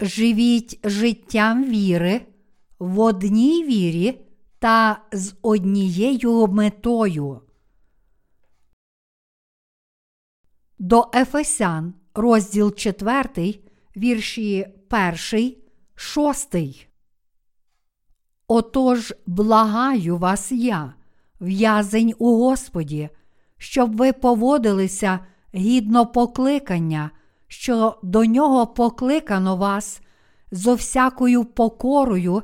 живіть життям віри в одній вірі та з однією метою. До Ефесян, розділ 4, вірші 1, 6. Отож, благаю вас я, в'язень у Господі, щоб ви поводилися гідно покликання, що до нього покликано вас зо всякою покорою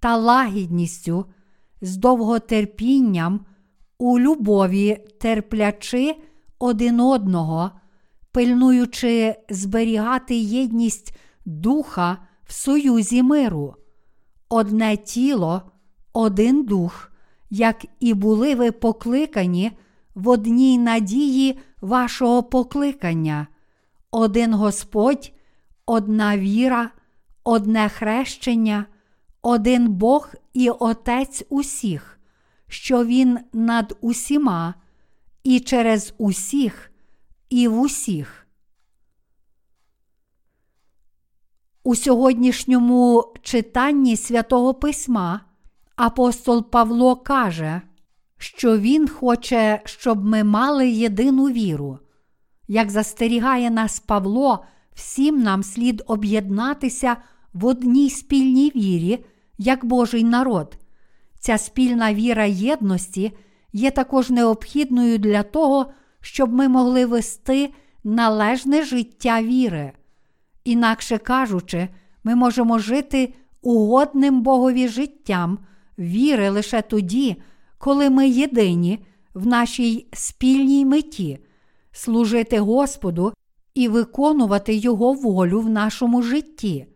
та лагідністю, з довготерпінням, у любові терплячи один одного, пильнуючи зберігати єдність духа в союзі миру, одне тіло, один дух, як і були ви покликані в одній надії вашого покликання, один Господь, одна віра, одне хрещення, один Бог і Отець усіх, що Він над усіма, і через усіх, і в усіх. У сьогоднішньому читанні святого Письма апостол Павло каже, що він хоче, щоб ми мали єдину віру. Як застерігає нас Павло, всім нам слід об'єднатися в одній спільній вірі, як Божий народ. Ця спільна віра єдності є також необхідною для того, щоб ми могли вести належне життя віри. Інакше кажучи, ми можемо жити угодним Богові життям віри лише тоді, коли ми єдині в нашій спільній меті служити Господу і виконувати Його волю в нашому житті.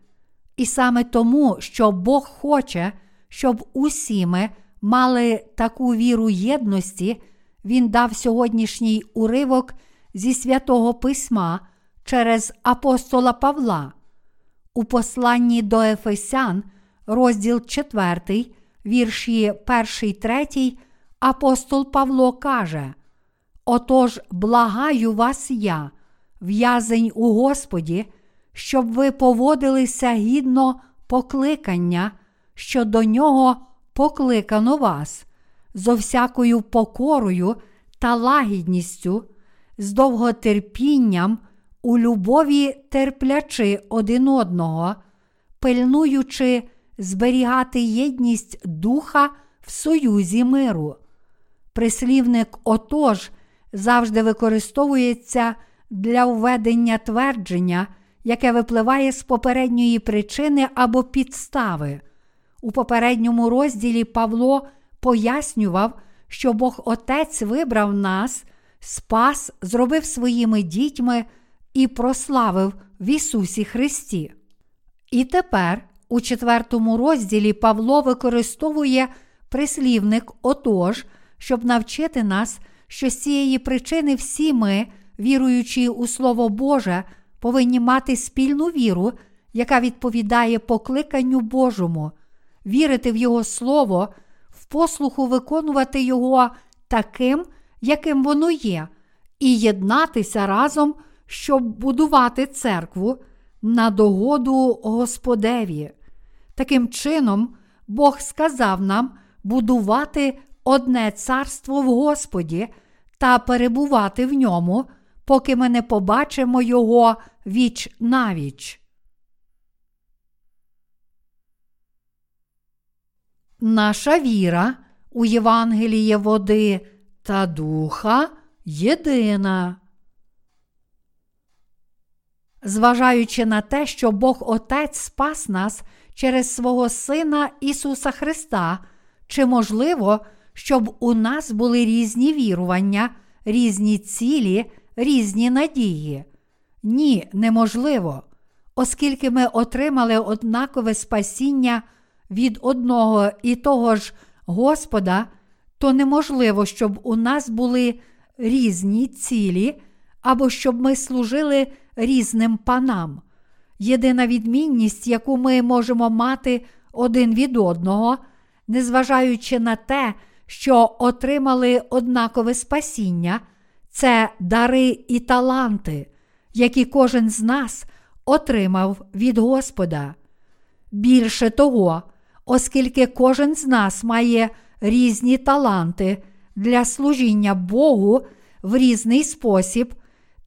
І саме тому, що Бог хоче, щоб усі ми мали таку віру єдності, Він дав сьогоднішній уривок зі святого Письма через апостола Павла. У посланні до Ефесян, розділ 4, вірші 1, 3, апостол Павло каже: Отож, благаю вас я, в'язень у Господі, щоб ви поводилися гідно покликання, що до нього покликано вас, зо всякою покорою та лагідністю, з довготерпінням, у любові терплячи один одного, пильнуючи зберігати єдність духа в союзі миру. Прислівник отож завжди використовується для введення твердження, яке випливає з попередньої причини або підстави. У попередньому розділі Павло пояснював, що Бог Отець вибрав нас, спас, зробив своїми дітьми і прославив в Ісусі Христі. І тепер у четвертому розділі Павло використовує прислівник отож, щоб навчити нас, що з цієї причини всі ми, віруючи у Слово Боже, повинні мати спільну віру, яка відповідає покликанню Божому, вірити в Його Слово, в послуху виконувати Його таким, яким воно є, і єднатися разом, щоб будувати церкву на догоду Господеві. Таким чином, Бог сказав нам будувати одне царство в Господі та перебувати в ньому, поки ми не побачимо Його віч навіч. Наша віра у Євангеліє води та духа єдина. Зважаючи на те, що Бог Отець спас нас через свого Сина Ісуса Христа, чи можливо, щоб у нас були різні вірування, різні цілі, різні надії? Ні, неможливо, оскільки ми отримали однакове спасіння від одного і того ж Господа, то неможливо, щоб у нас були різні цілі, або щоб ми служили різним панам. Єдина відмінність, яку ми можемо мати один від одного, незважаючи на те, що отримали однакове спасіння, це дари і таланти, які кожен з нас отримав від Господа. Більше того, оскільки кожен з нас має різні таланти для служіння Богу в різний спосіб,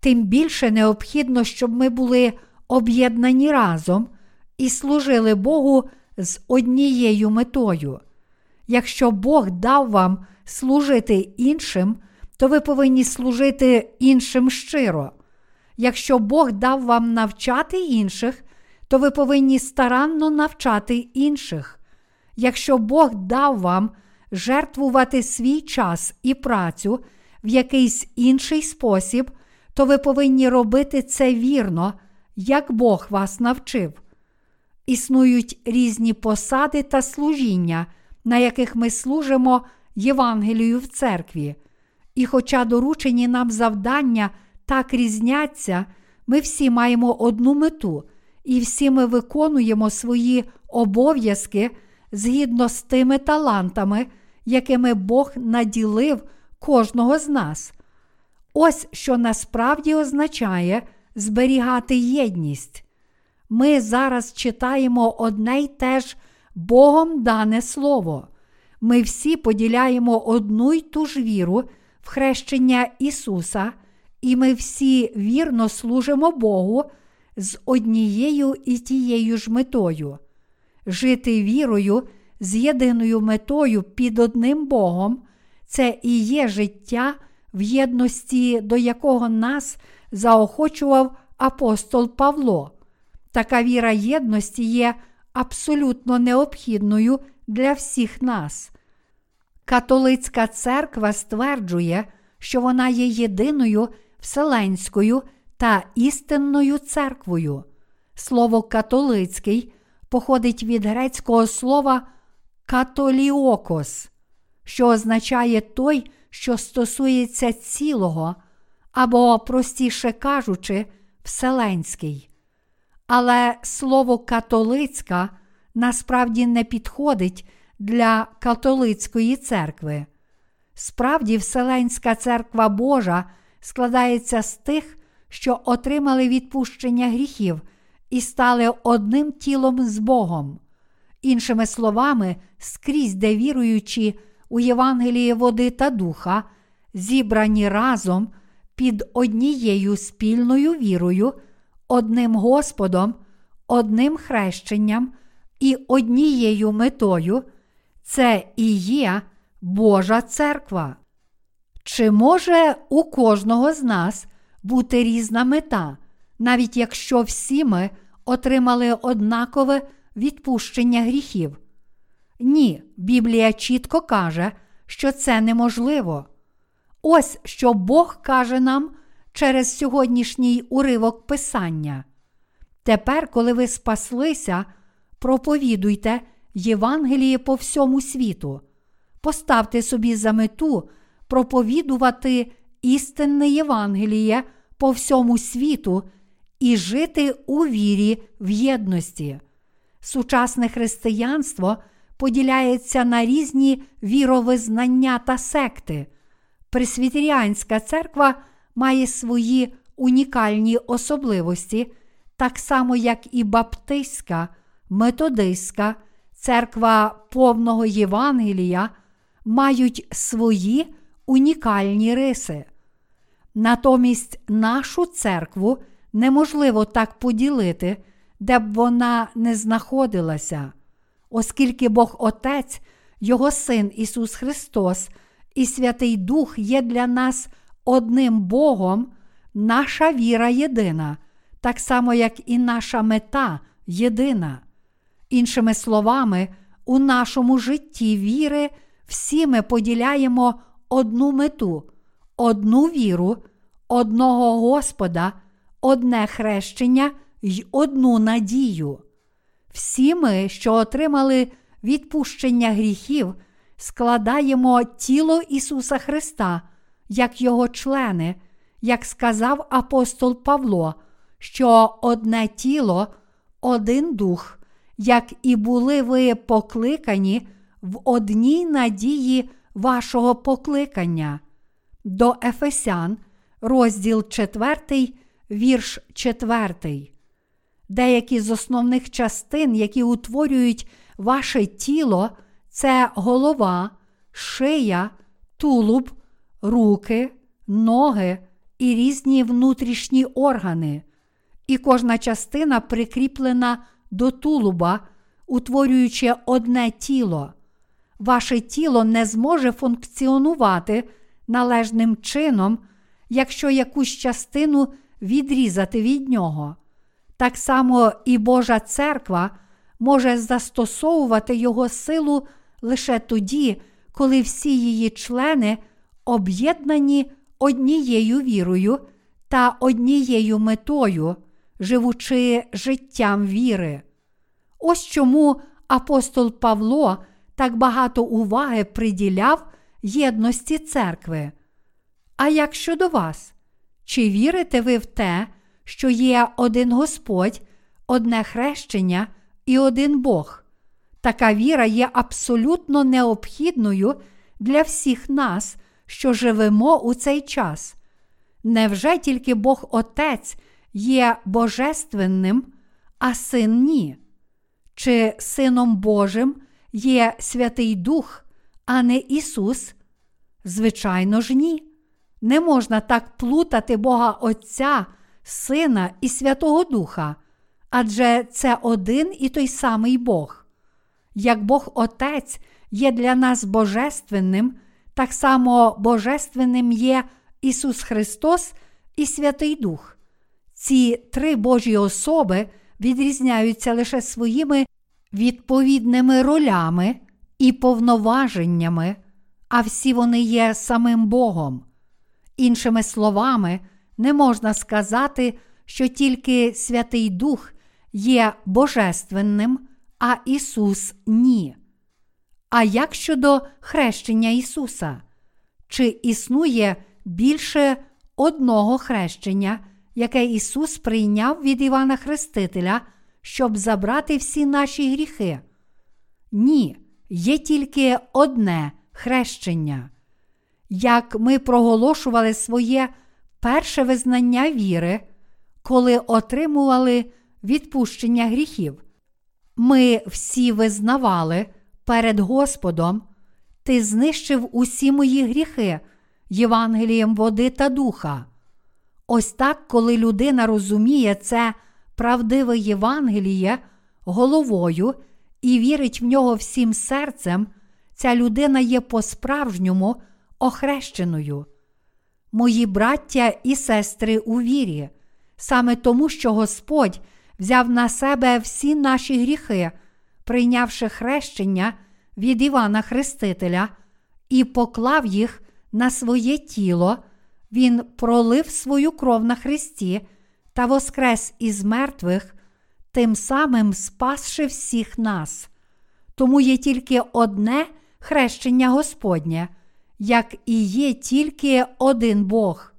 тим більше необхідно, щоб ми були об'єднані разом і служили Богу з однією метою. Якщо Бог дав вам служити іншим, то ви повинні служити іншим щиро. Якщо Бог дав вам навчати інших, то ви повинні старанно навчати інших. Якщо Бог дав вам жертвувати свій час і працю в якийсь інший спосіб, то ви повинні робити це вірно, як Бог вас навчив. Існують різні посади та служіння, на яких ми служимо Євангелію в церкві. І, хоча доручені нам завдання так різняться, ми всі маємо одну мету, і всі ми виконуємо свої обов'язки згідно з тими талантами, якими Бог наділив кожного з нас. Ось що насправді означає зберігати єдність. Ми зараз читаємо одне й те ж Богом дане Слово. Ми всі поділяємо одну й ту ж віру в хрещення Ісуса, і ми всі вірно служимо Богу з однією і тією ж метою. Жити вірою з єдиною метою під одним Богом це і є життя в єдності, до якого нас заохочував апостол Павло. Така віра єдності є абсолютно необхідною для всіх нас. Католицька церква стверджує, що вона є єдиною вселенською та істинною церквою. Слово католицький походить від грецького слова католіокос, що означає той, що стосується цілого, або, простіше кажучи, вселенський. Але слово католицька насправді не підходить для католицької церкви. Справді, Вселенська церква Божа складається з тих, що отримали відпущення гріхів і стали одним тілом з Богом. Іншими словами, скрізь, де віруючи у Євангелії води та духа, зібрані разом під однією спільною вірою, одним Господом, одним хрещенням і однією метою, це і є Божа церква. Чи може у кожного з нас бути різна мета, навіть якщо всі ми отримали однакове відпущення гріхів? Ні, Біблія чітко каже, що це неможливо. Ось що Бог каже нам через сьогоднішній уривок Писання. Тепер, коли ви спаслися, проповідуйте Євангеліє по всьому світу. Поставте собі за мету проповідувати істинне Євангеліє по всьому світу і жити у вірі в єдності. Сучасне християнство поділяється на різні віровизнання та секти. Пресвітеріанська церква має свої унікальні особливості, так само як і баптистська, методистська, церква повного Євангелія мають свої унікальні риси. Натомість нашу церкву неможливо так поділити, де б вона не знаходилася, оскільки Бог Отець, Його Син Ісус Христос і Святий Дух є для нас одним Богом, наша віра єдина, так само, як і наша мета єдина. Іншими словами, у нашому житті віри всі ми поділяємо одну мету, одну віру, одного Господа, одне хрещення й одну надію. Всі ми, що отримали відпущення гріхів, складаємо тіло Ісуса Христа, як Його члени, як сказав апостол Павло, що одне тіло, один дух, як і були ви покликані в одній надії вашого покликання. До Ефесян, розділ 4, вірш 4. Деякі з основних частин, які утворюють ваше тіло, це голова, шия, тулуб, руки, ноги і різні внутрішні органи. І кожна частина прикріплена до тулуба, утворюючи одне тіло. Ваше тіло не зможе функціонувати належним чином, якщо якусь частину відрізати від нього. Так само і Божа церква може застосовувати його силу лише тоді, коли всі її члени об'єднані однією вірою та однією метою, живучи життям віри. Ось чому апостол Павло так багато уваги приділяв єдності церкви. А як щодо вас? Чи вірите ви в те, що є один Господь, одне хрещення і один Бог? Така віра є абсолютно необхідною для всіх нас, що живемо у цей час. Невже тільки Бог Отець є божественним, а син ні? Чи Сином Божим є Святий Дух, а не Ісус? Звичайно ж, ні. Не можна так плутати Бога Отця, Сина і Святого Духа, адже це один і той самий Бог. Як Бог Отець є для нас божественним, так само божественним є Ісус Христос і Святий Дух. Ці три Божі особи відрізняються лише своїми відповідними ролями і повноваженнями, а всі вони є самим Богом. Іншими словами, не можна сказати, що тільки Святий Дух є божественним, а Ісус ні. А як щодо хрещення Ісуса? Чи існує більше одного хрещення, яке Ісус прийняв від Івана Хрестителя, щоб забрати всі наші гріхи? Ні, є тільки одне хрещення. Як ми проголошували своє перше визнання віри, коли отримували відпущення гріхів, ми всі визнавали перед Господом, Ти знищив усі мої гріхи Євангелієм води та духа. Ось так, коли людина розуміє це правдиве Євангеліє головою і вірить в нього всім серцем, ця людина є по-справжньому охрещеною. Мої браття і сестри у вірі, саме тому, що Господь взяв на себе всі наші гріхи, прийнявши хрещення від Івана Хрестителя, і поклав їх на своє тіло, Він пролив свою кров на Христі та воскрес із мертвих, тим самим спасши всіх нас. Тому є тільки одне хрещення Господнє, як і є тільки один Бог.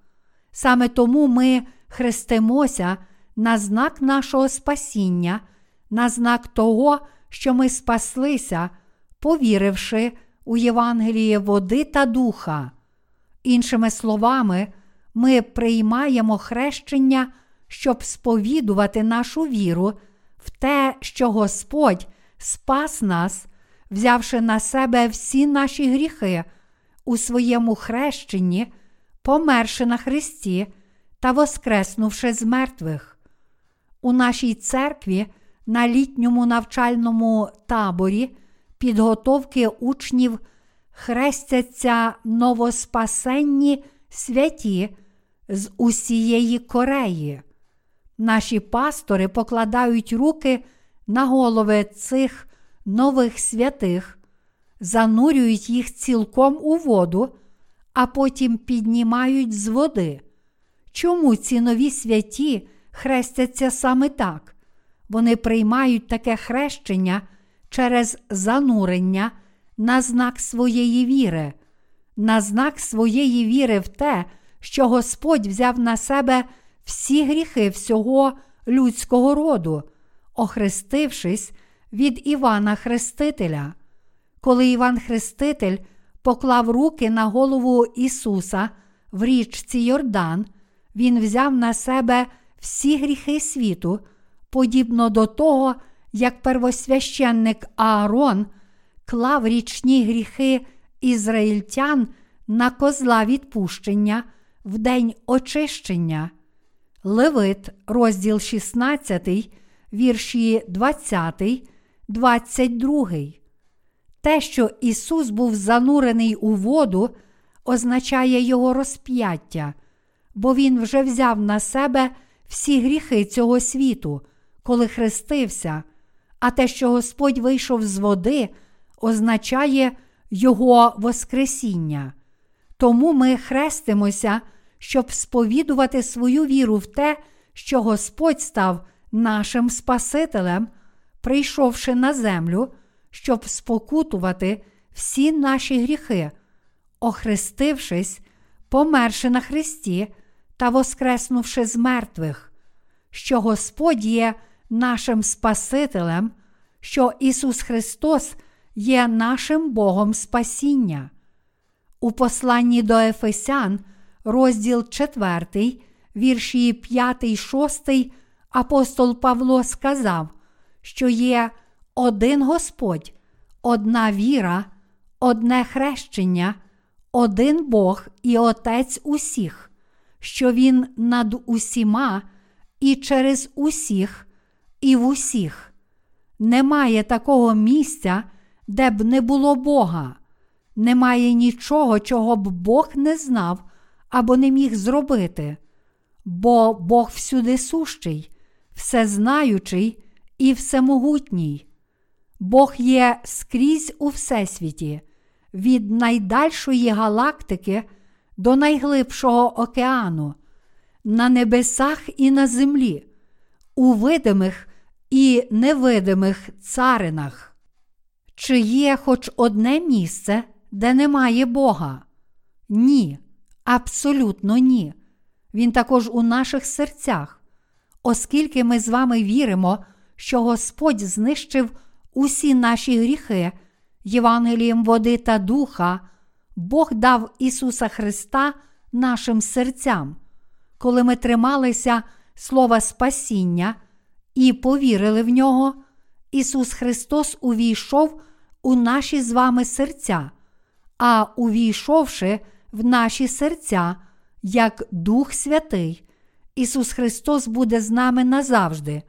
Саме тому ми хрестимося на знак нашого спасіння, на знак того, що ми спаслися, повіривши у Євангеліє води та духа. Іншими словами, ми приймаємо хрещення, щоб сповідувати нашу віру в те, що Господь спас нас, взявши на себе всі наші гріхи у своєму хрещенні, померши на Христі та воскреснувши з мертвих. У нашій церкві на літньому навчальному таборі підготовки учнів хрестяться новоспасенні святі з усієї Кореї. Наші пастори покладають руки на голови цих нових святих, занурюють їх цілком у воду, а потім піднімають з води. Чому ці нові святі хрестяться саме так? Вони приймають таке хрещення через занурення на знак своєї віри, на знак своєї віри в те, що Господь взяв на себе всі гріхи всього людського роду, охрестившись від Івана Хрестителя. Коли Іван Хреститель поклав руки на голову Ісуса в річці Йордан, Він взяв на себе всі гріхи світу, подібно до того, як первосвященник Аарон клав річні гріхи ізраїльтян на козла відпущення в день очищення. Левит, розділ 16, вірші 20, 22. Те, що Ісус був занурений у воду, означає Його розп'яття, бо Він вже взяв на себе всі гріхи цього світу, коли хрестився, а те, що Господь вийшов з води, означає Його Воскресіння. Тому ми хрестимося, щоб сповідувати свою віру в те, що Господь став нашим Спасителем, прийшовши на землю, щоб спокутувати всі наші гріхи, охрестившись, померши на Христі та воскреснувши з мертвих, що Господь є нашим Спасителем, що Ісус Христос є нашим Богом Спасіння. У посланні до Ефесян, розділ 4, вірші 5, 6, апостол Павло сказав, що є один Господь, одна віра, одне хрещення, один Бог і Отець усіх, що Він над усіма і через усіх, і в усіх. Немає такого місця, де б не було Бога. Немає нічого, чого б Бог не знав або не міг зробити, бо Бог всюди сущий, всезнаючий і всемогутній. Бог є скрізь у Всесвіті, від найдальшої галактики до найглибшого океану, на небесах і на землі, у видимих і невидимих царинах. Чи є хоч одне місце, де немає Бога? Ні, абсолютно ні. Він також у наших серцях, оскільки ми з вами віримо, що Господь знищив усі наші гріхи Євангелієм води та духа, Бог дав Ісуса Христа нашим серцям, коли ми трималися Слова Спасіння і повірили в нього, Ісус Христос увійшов у наші з вами серця, а увійшовши в наші серця, як Дух Святий, Ісус Христос буде з нами назавжди.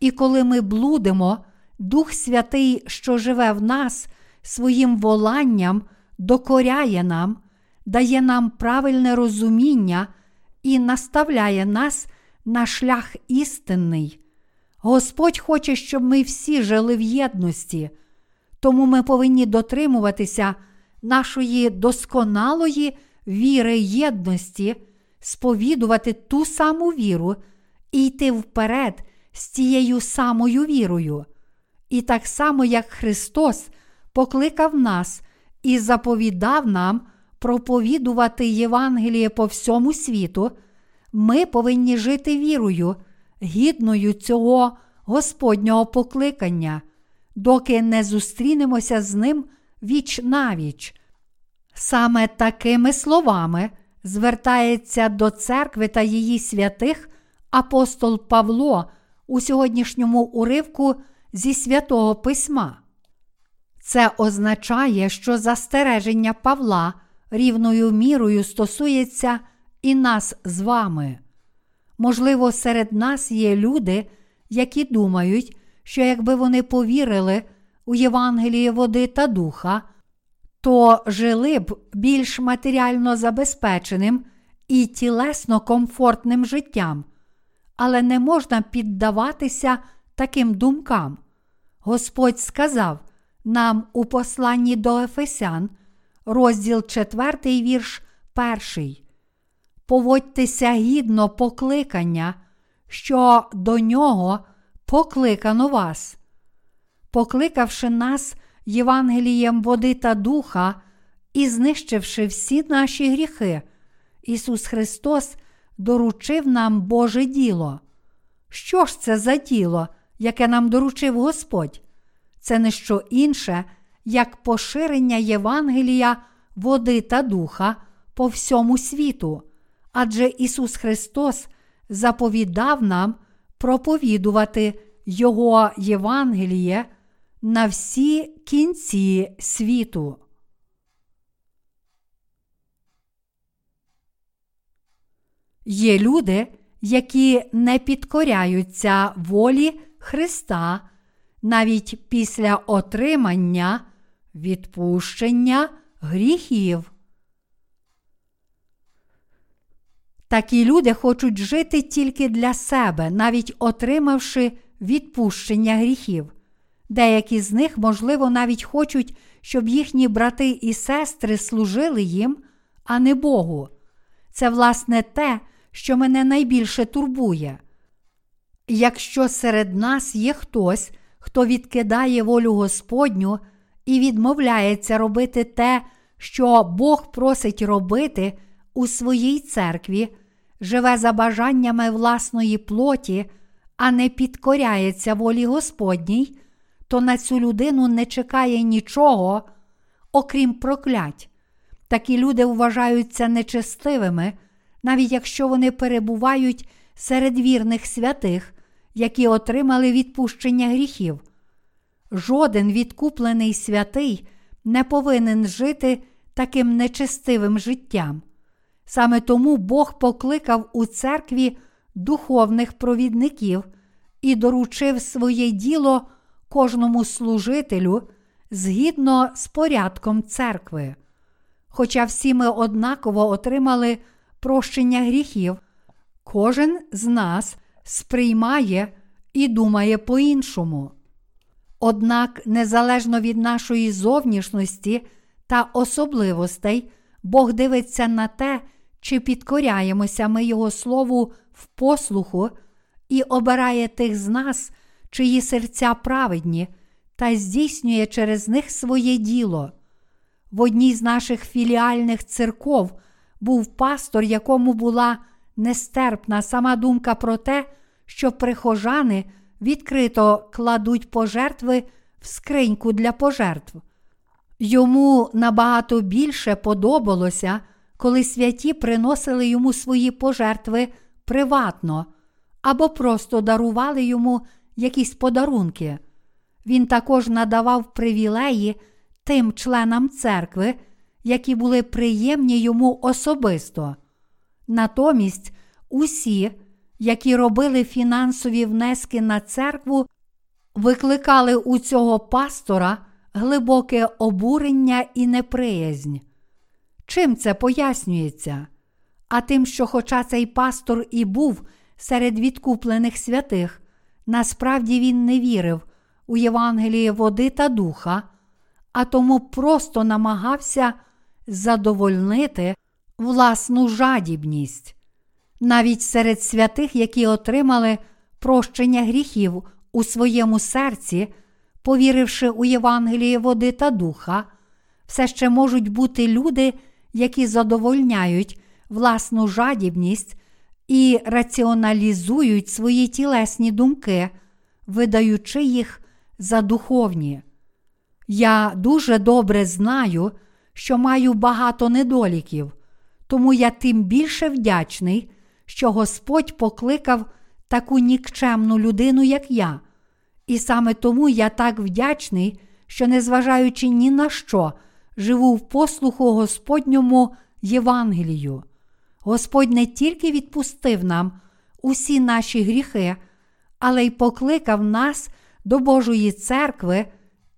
І коли ми блудимо, Дух Святий, що живе в нас, своїм воланням докоряє нам, дає нам правильне розуміння і наставляє нас на шлях істинний. Господь хоче, щоб ми всі жили в єдності, тому ми повинні дотримуватися нашої досконалої віри єдності, сповідувати ту саму віру і йти вперед з тією самою вірою. І так само, як Христос покликав нас і заповідав нам проповідувати Євангеліє по всьому світу, ми повинні жити вірою, гідною цього Господнього покликання, доки не зустрінемося з ним віч навіч. Саме такими словами звертається до церкви та її святих апостол Павло у сьогоднішньому уривку зі святого Письма. Це означає, що застереження Павла рівною мірою стосується і нас з вами. Можливо, серед нас є люди, які думають, що якби вони повірили у Євангеліє води та духа, то жили б більш матеріально забезпеченим і тілесно комфортним життям, але не можна піддаватися таким думкам. Господь сказав нам у посланні до Ефесян, розділ 4, вірш 1. Поводьтеся гідно покликання, що до нього покликано вас. Покликавши нас Євангелієм води та духа і знищивши всі наші гріхи, Ісус Христос доручив нам Боже діло. Що ж це за діло, яке нам доручив Господь? Це не що інше, як поширення Євангелія, води та духа по всьому світу, адже Ісус Христос заповідав нам проповідувати Його Євангеліє на всі кінці світу. Є люди, які не підкоряються волі Христа навіть після отримання відпущення гріхів. Такі люди хочуть жити тільки для себе, навіть отримавши відпущення гріхів. Деякі з них, можливо, навіть хочуть, щоб їхні брати і сестри служили їм, а не Богу. Це, власне, те, що мене найбільше турбує. Якщо серед нас є хтось, хто відкидає волю Господню і відмовляється робити те, що Бог просить робити у своїй церкві, живе за бажаннями власної плоті, а не підкоряється волі Господній, то на цю людину не чекає нічого, окрім проклять. Такі люди вважаються нечестивими, навіть якщо вони перебувають серед вірних святих, які отримали відпущення гріхів. Жоден відкуплений святий не повинен жити таким нечестивим життям. Саме тому Бог покликав у церкві духовних провідників і доручив своє діло кожному служителю згідно з порядком церкви. Хоча всі ми однаково отримали прощення гріхів, кожен з нас сприймає і думає по-іншому. Однак, незалежно від нашої зовнішності та особливостей, Бог дивиться на те, чи підкоряємося ми Його Слову в послуху і обирає тих з нас, чиї серця праведні, та здійснює через них своє діло. В одній з наших філіальних церков був пастор, якому була нестерпна сама думка про те, що прихожани відкрито кладуть пожертви в скриньку для пожертв. Йому набагато більше подобалося, коли святі приносили йому свої пожертви приватно або просто дарували йому якісь подарунки. Він також надавав привілеї тим членам церкви, які були приємні йому особисто. Натомість усі, які робили фінансові внески на церкву, викликали у цього пастора глибоке обурення і неприязнь. Чим це пояснюється? А тим, що, хоча цей пастор і був серед відкуплених святих, насправді він не вірив у Євангеліє води та духа, а тому просто намагався задовольнити власну жадібність. Навіть серед святих, які отримали прощення гріхів у своєму серці, повіривши у Євангеліє води та духа, все ще можуть бути люди, які задовольняють власну жадібність і раціоналізують свої тілесні думки, видаючи їх за духовні. Я дуже добре знаю, що маю багато недоліків, тому я тим більше вдячний, що Господь покликав таку нікчемну людину, як я. І саме тому я так вдячний, що, незважаючи ні на що, живу в послуху Господньому Євангелію. Господь не тільки відпустив нам усі наші гріхи, але й покликав нас до Божої церкви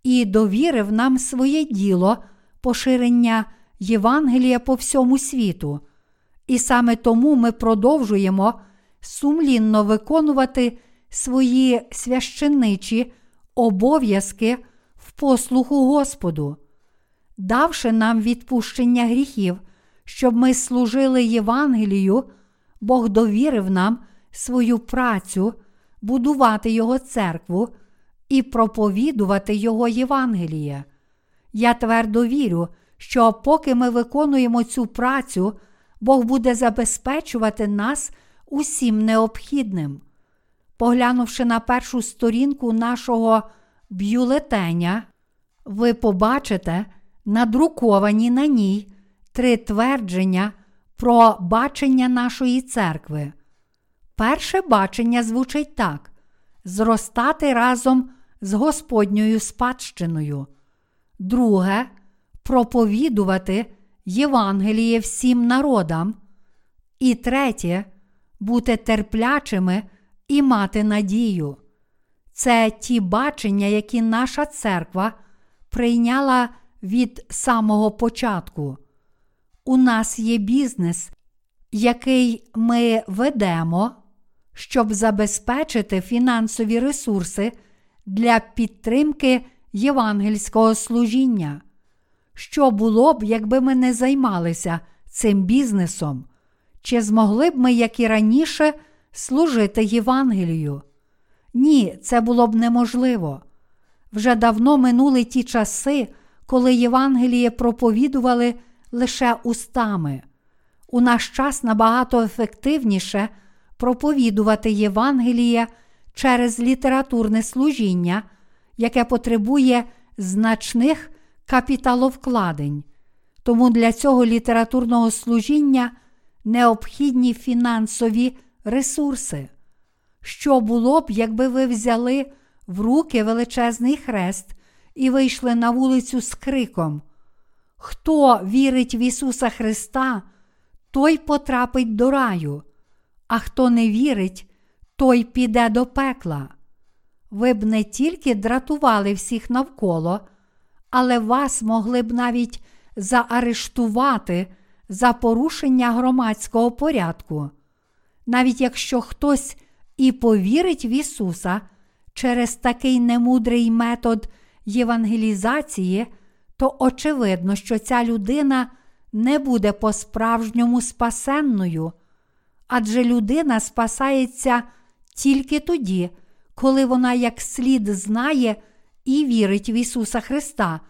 і довірив нам своє діло поширення Євангелія по всьому світу. І саме тому ми продовжуємо сумлінно виконувати свої священничі обов'язки в послуху Господу, давши нам відпущення гріхів, щоб ми служили Євангелію, Бог довірив нам свою працю, будувати Його церкву і проповідувати Його Євангеліє. Я твердо вірю, що поки ми виконуємо цю працю, Бог буде забезпечувати нас усім необхідним. Поглянувши на першу сторінку нашого бюлетеня, ви побачите надруковані на ній три твердження про бачення нашої церкви. Перше бачення звучить так: зростати разом з Господньою спадщиною. Друге проповідувати Євангеліє всім народам. І третє бути терплячими і мати надію. Це ті бачення, які наша церква прийняла від самого початку. У нас є бізнес, який ми ведемо, щоб забезпечити фінансові ресурси для підтримки євангельського служіння. Що було б, якби ми не займалися цим бізнесом? Чи змогли б ми, як і раніше, служити Євангелію? Ні, це було б неможливо. Вже давно минули ті часи, коли Євангеліє проповідували лише устами. У наш час набагато ефективніше проповідувати Євангеліє через літературне служіння, яке потребує значних капіталовкладень. Тому для цього літературного служіння необхідні фінансові ресурси. Що було б, якби ви взяли в руки величезний хрест і вийшли на вулицю з криком? Хто вірить в Ісуса Христа, той потрапить до раю, а хто не вірить, той піде до пекла. Ви б не тільки дратували всіх навколо, але вас могли б навіть заарештувати за порушення громадського порядку. Навіть якщо хтось і повірить в Ісуса через такий немудрий метод євангелізації, то очевидно, що ця людина не буде по-справжньому спасенною, адже людина спасається тільки тоді, коли вона як слід знає і вірить в Ісуса Христа,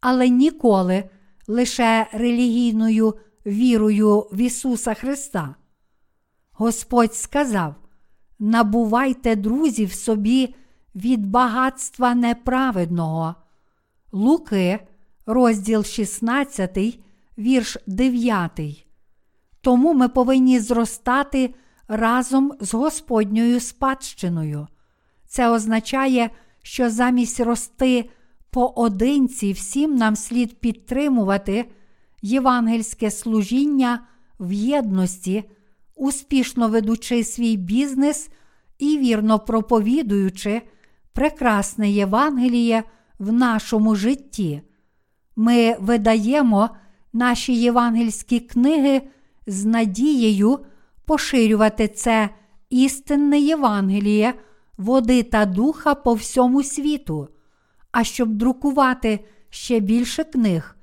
але ніколи лише релігійною вірою в Ісуса Христа. Господь сказав: набувайте друзів собі від багатства неправедного. Луки, розділ 16, вірш 9. Тому ми повинні зростати разом з Господньою спадщиною. Це означає, що замість рости поодинці всім нам слід підтримувати євангельське служіння в єдності, успішно ведучи свій бізнес і вірно проповідуючи прекрасне Євангеліє в нашому житті. Ми видаємо наші євангельські книги з надією поширювати це істинне Євангеліє, води та духа по всьому світу, а щоб друкувати ще більше книг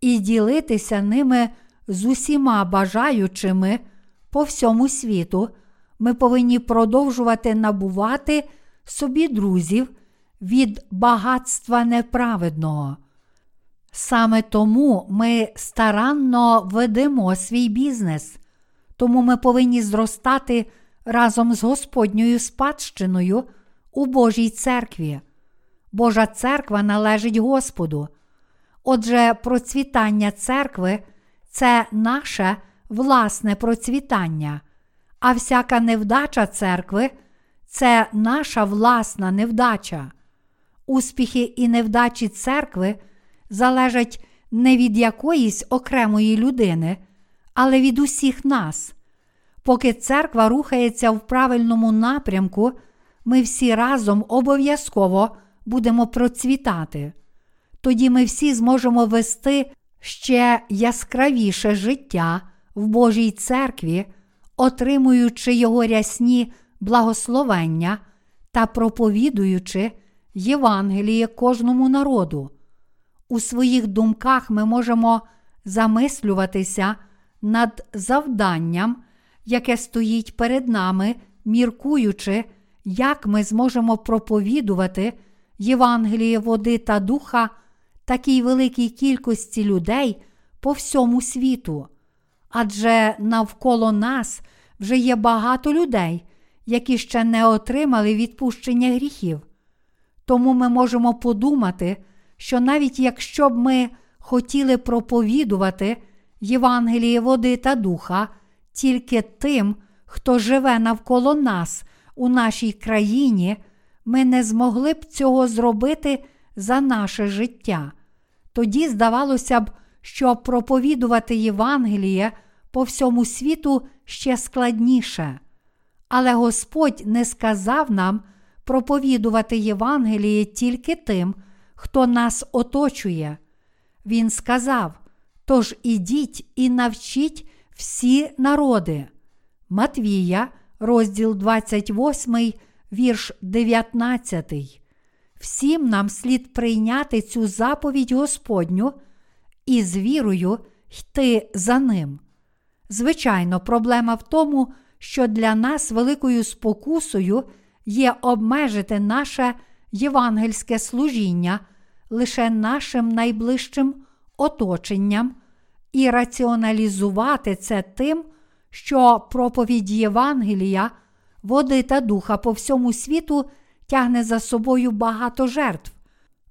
і ділитися ними з усіма бажаючими по всьому світу, ми повинні продовжувати набувати собі друзів від багатства неправедного. Саме тому ми старанно ведемо свій бізнес, тому ми повинні зростати разом з Господньою спадщиною у Божій церкві. Божа церква належить Господу. Отже, процвітання церкви це наше власне процвітання, а всяка невдача церкви це наша власна невдача. Успіхи і невдачі церкви залежать не від якоїсь окремої людини, але від усіх нас. Поки церква рухається в правильному напрямку, ми всі разом обов'язково будемо процвітати. Тоді ми всі зможемо вести ще яскравіше життя в Божій церкві, отримуючи його рясні благословення та проповідуючи Євангеліє кожному народу. У своїх думках ми можемо замислюватися над завданням, яке стоїть перед нами, міркуючи, як ми зможемо проповідувати Євангеліє води та духа такій великій кількості людей по всьому світу. Адже навколо нас вже є багато людей, які ще не отримали відпущення гріхів. Тому ми можемо подумати, що навіть якщо б ми хотіли проповідувати Євангеліє води та духа тільки тим, хто живе навколо нас у нашій країні, ми не змогли б цього зробити за наше життя. Тоді здавалося б, що проповідувати Євангеліє по всьому світу ще складніше. Але Господь не сказав нам проповідувати Євангеліє тільки тим, хто нас оточує. Він сказав: Тож ідіть і навчіть всі народи. Матвія, розділ 28, вірш 19. Всім нам слід прийняти цю заповідь Господню і з вірою йти за ним. Звичайно, проблема в тому, що для нас великою спокусою є обмежити наше євангельське служіння лише нашим найближчим оточенням і раціоналізувати це тим, що проповідь Євангелія, води та духа по всьому світу тягне за собою багато жертв,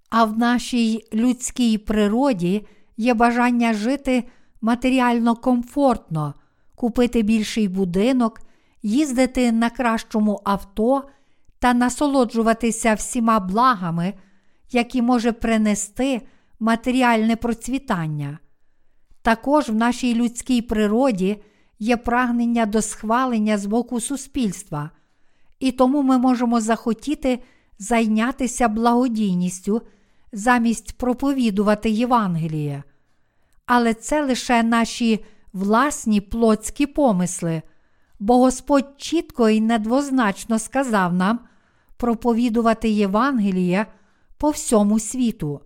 а в нашій людській природі є бажання жити матеріально комфортно, купити більший будинок, їздити на кращому авто та насолоджуватися всіма благами, які може принести матеріальне процвітання. Також в нашій людській природі є прагнення до схвалення з боку суспільства, і тому ми можемо захотіти зайнятися благодійністю замість проповідувати Євангеліє. Але це лише наші власні плотські помисли, бо Господь чітко і недвозначно сказав нам проповідувати Євангеліє по всьому світу.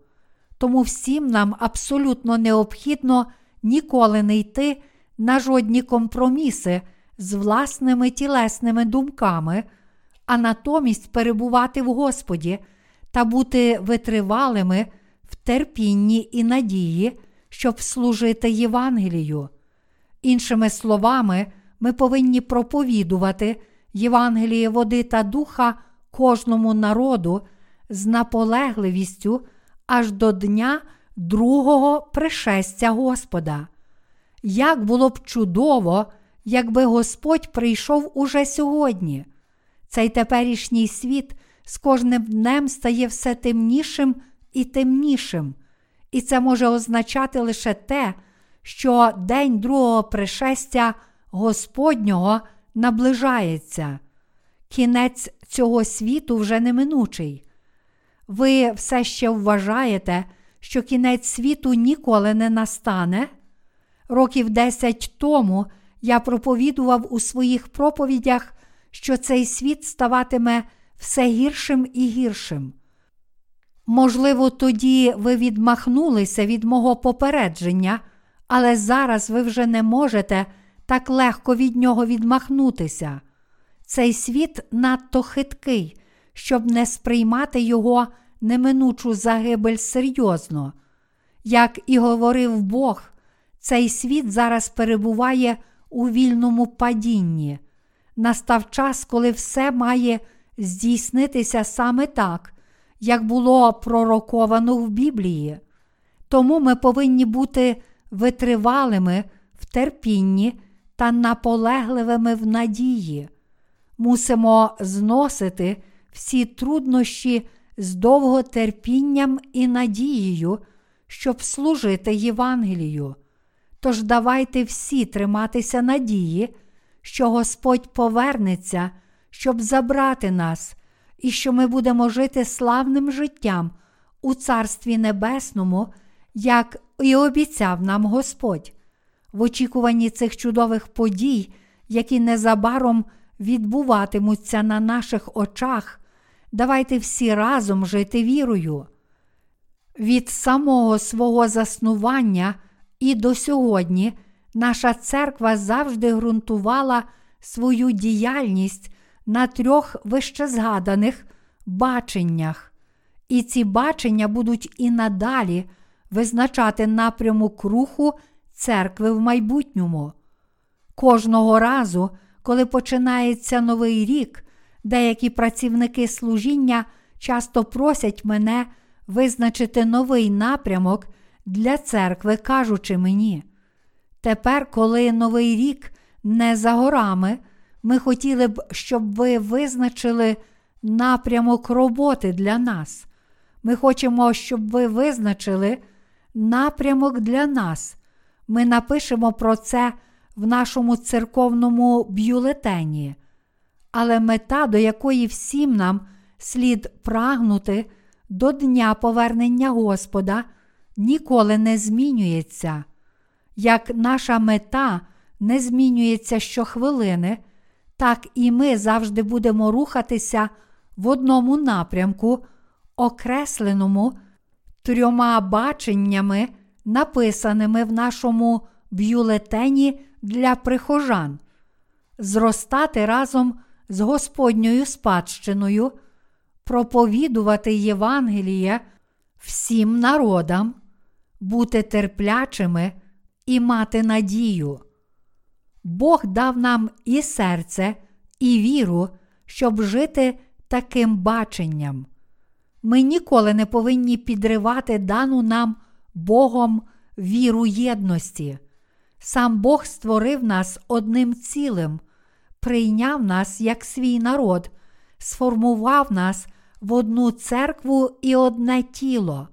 Тому всім нам абсолютно необхідно ніколи не йти на жодні компроміси з власними тілесними думками, а натомість перебувати в Господі та бути витривалими в терпінні і надії, щоб служити Євангелію. Іншими словами, ми повинні проповідувати Євангеліє води та духа кожному народу з наполегливістю аж до дня другого пришестя Господа. Як було б чудово, якби Господь прийшов уже сьогодні. Цей теперішній світ з кожним днем стає все темнішим і темнішим, і це може означати лише те, що день другого пришестя Господнього наближається. Кінець цього світу вже неминучий. Ви все ще вважаєте, що кінець світу ніколи не настане? Років десять тому я проповідував у своїх проповідях, що цей світ ставатиме все гіршим і гіршим. Можливо, тоді ви відмахнулися від мого попередження, але зараз ви вже не можете так легко від нього відмахнутися. Цей світ надто хиткий, щоб не сприймати його неминучу загибель серйозно. Як і говорив Бог, цей світ зараз перебуває у вільному падінні. Настав час, коли все має здійснитися саме так, як було пророковано в Біблії. Тому ми повинні бути витривалими в терпінні та наполегливими в надії. Мусимо зносити всі труднощі з довготерпінням і надією, щоб служити Євангелію. Тож давайте всі триматися надії, що Господь повернеться, щоб забрати нас, і що ми будемо жити славним життям у Царстві Небесному, як і обіцяв нам Господь. В очікуванні цих чудових подій, які незабаром відбуватимуться на наших очах, давайте всі разом жити вірою. Від самого свого заснування і до сьогодні наша церква завжди ґрунтувала свою діяльність на трьох вищезгаданих баченнях, і ці бачення будуть і надалі визначати напрямок руху церкви в майбутньому. Кожного разу, коли починається новий рік, деякі працівники служіння часто просять мене визначити новий напрямок для церкви, кажучи мені. Тепер, коли новий рік не за горами, Ми хотіли б, щоб ви визначили напрямок роботи для нас. Ми хочемо, щоб ви визначили напрямок для нас. Ми напишемо про це в нашому церковному бюлетені. Але мета, до якої всім нам слід прагнути до дня повернення Господа, ніколи не змінюється. Як наша мета не змінюється щохвилини, так і ми завжди будемо рухатися в одному напрямку, окресленому трьома баченнями, написаними в нашому бюлетені для прихожан, зростати разом з Господньою спадщиною, проповідувати Євангеліє всім народам, бути терплячими і мати надію. Бог дав нам і серце, і віру, щоб жити таким баченням. Ми ніколи не повинні підривати дану нам Богом віру єдності. Сам Бог створив нас одним цілим, прийняв нас як свій народ, сформував нас в одну церкву і одне тіло,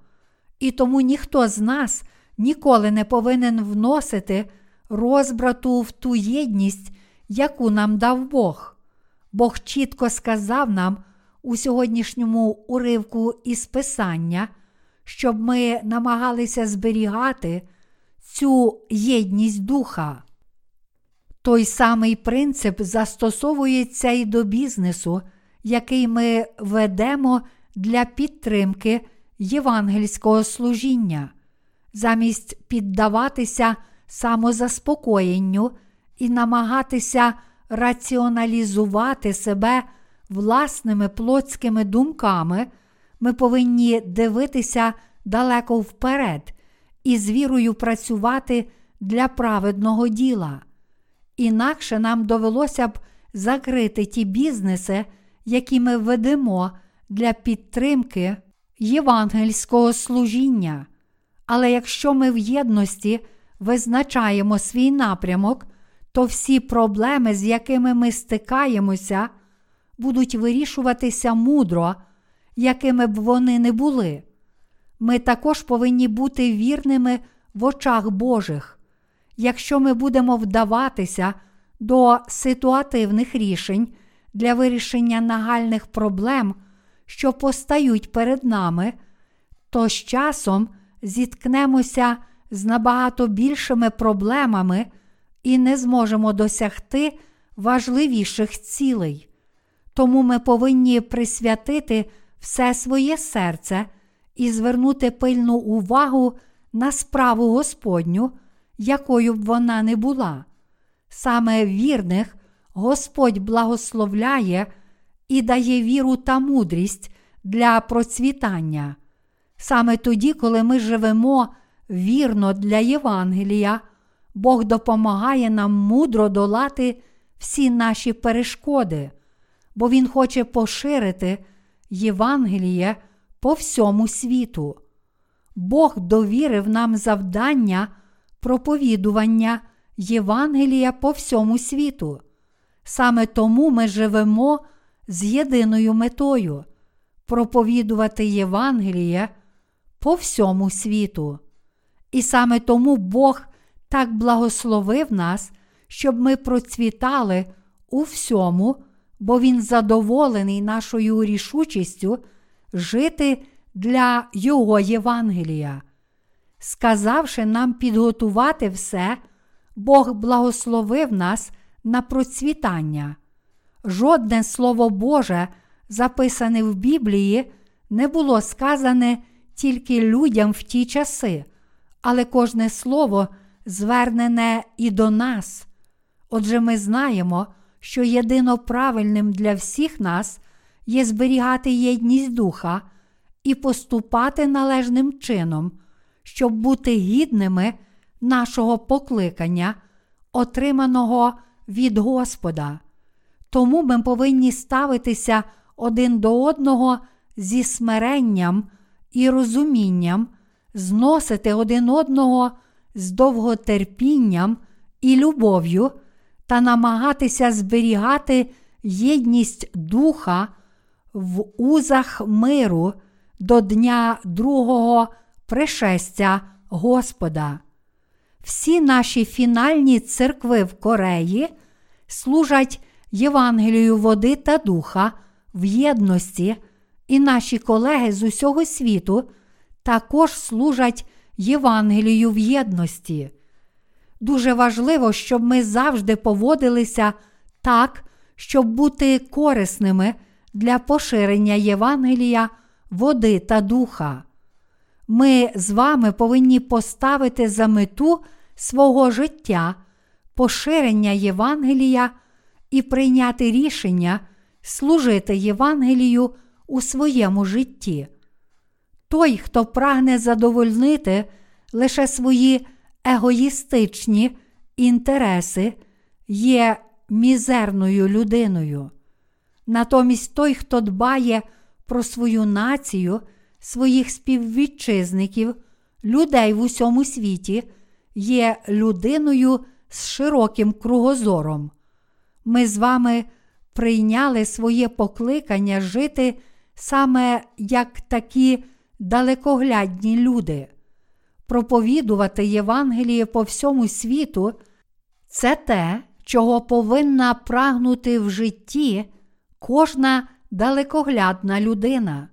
і тому ніхто з нас ніколи не повинен вносити розбрату в ту єдність, яку нам дав Бог. Бог чітко сказав нам у сьогоднішньому уривку із Писання, щоб ми намагалися зберігати цю єдність духа. Той самий принцип застосовується і до бізнесу, який ми ведемо для підтримки євангельського служіння, замість піддаватися самозаспокоєнню і намагатися раціоналізувати себе власними плотськими думками, ми повинні дивитися далеко вперед і з вірою працювати для праведного діла. Інакше нам довелося б закрити ті бізнеси, які ми ведемо для підтримки євангельського служіння. Але якщо ми в єдності визначаємо свій напрямок, то всі проблеми, з якими ми стикаємося, будуть вирішуватися мудро, якими б вони не були. Ми також повинні бути вірними в очах Божих. Якщо ми будемо вдаватися до ситуативних рішень для вирішення нагальних проблем, що постають перед нами, то з часом зіткнемося з набагато більшими проблемами і не зможемо досягти важливіших цілей. Тому ми повинні присвятити все своє серце і звернути пильну увагу на справу Господню, якою б вона не була. Саме вірних Господь благословляє і дає віру та мудрість для процвітання. Саме тоді, коли ми живемо вірно для Євангелія, Бог допомагає нам мудро долати всі наші перешкоди, бо Він хоче поширити Євангеліє по всьому світу. Бог довірив нам завдання проповідування Євангелія по всьому світу. Саме тому ми живемо з єдиною метою проповідувати Євангеліє по всьому світу. І саме тому Бог так благословив нас, щоб ми процвітали у всьому, бо Він задоволений нашою рішучістю жити для Його Євангелія. Сказавши нам підготувати все, Бог благословив нас на процвітання. Жодне Слово Боже, записане в Біблії, не було сказане тільки людям в ті часи, але кожне слово звернене і до нас. Отже, ми знаємо, що єдино правильним для всіх нас є зберігати єдність духа і поступати належним чином, щоб бути гідними нашого покликання, отриманого від Господа. Тому ми повинні ставитися один до одного зі смиренням і розумінням, зносити один одного з довготерпінням і любов'ю та намагатися зберігати єдність духа в узах миру до дня другого пришестя Господа. Всі наші фінальні церкви в Кореї служать Євангелію води та духа в єдності, і наші колеги з усього світу також служать Євангелію в єдності. Дуже важливо, щоб ми завжди поводилися так, щоб бути корисними для поширення Євангелія, води та духа. Ми з вами повинні поставити за мету свого життя поширення Євангелія і прийняти рішення служити Євангелію у своєму житті. Той, хто прагне задовольнити лише свої егоїстичні інтереси, є мізерною людиною. Натомість той, хто дбає про свою націю, своїх співвітчизників, людей в усьому світі, є людиною з широким кругозором. Ми з вами прийняли своє покликання жити саме як такі далекоглядні люди. Проповідувати Євангеліє по всьому світу це те, чого повинна прагнути в житті кожна далекоглядна людина.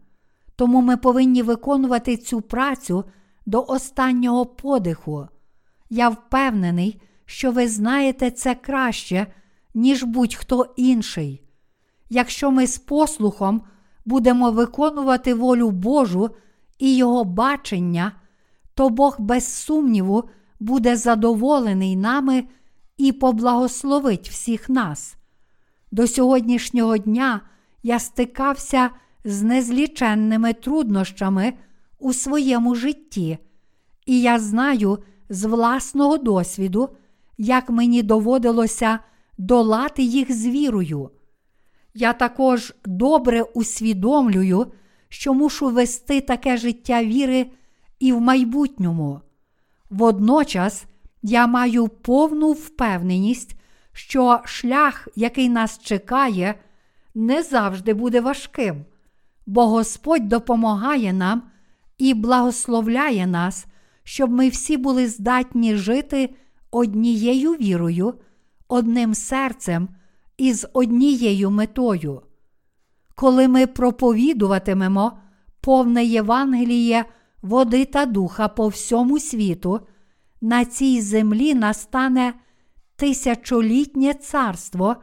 Тому ми повинні виконувати цю працю до останнього подиху. Я впевнений, що ви знаєте це краще, ніж будь-хто інший. Якщо ми з послухом будемо виконувати волю Божу і Його бачення, то Бог без сумніву буде задоволений нами і поблагословить всіх нас. До сьогоднішнього дня я стикався з незліченними труднощами у своєму житті, і я знаю з власного досвіду, як мені доводилося долати їх з вірою. Я також добре усвідомлюю, що мушу вести таке життя віри і в майбутньому. Водночас я маю повну впевненість, що шлях, який нас чекає, не завжди буде важким, бо Господь допомагає нам і благословляє нас, щоб ми всі були здатні жити однією вірою, одним серцем і з однією метою. Коли ми проповідуватимемо повне Євангеліє води та духа по всьому світу, на цій землі настане тисячолітнє царство,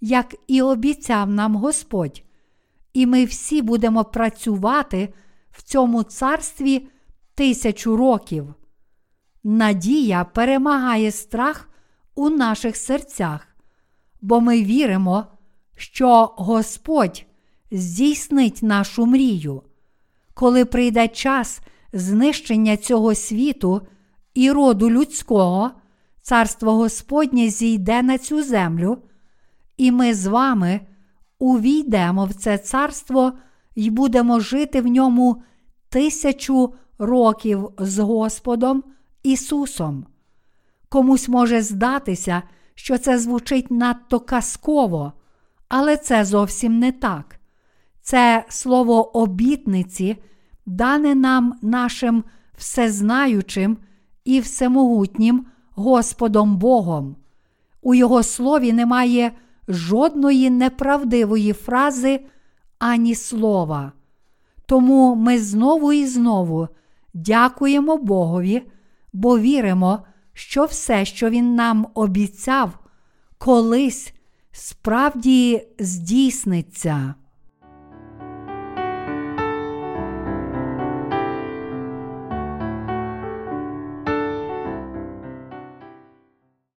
як і обіцяв нам Господь, і ми всі будемо працювати в цьому царстві тисячу років. Надія перемагає страх у наших серцях, бо ми віримо, що Господь здійснить нашу мрію. Коли прийде час знищення цього світу і роду людського, царство Господнє зійде на цю землю, і ми з вами увійдемо в це царство і будемо жити в ньому тисячу років з Господом Ісусом. Комусь може здатися, що це звучить надто казково, але це зовсім не так. Це слово обітниці, дане нам нашим всезнаючим і всемогутнім Господом Богом. У Його слові немає жодної неправдивої фрази ані слова. Тому ми знову і знову дякуємо Богові, бо віримо, що все, що Він нам обіцяв, колись справді здійсниться.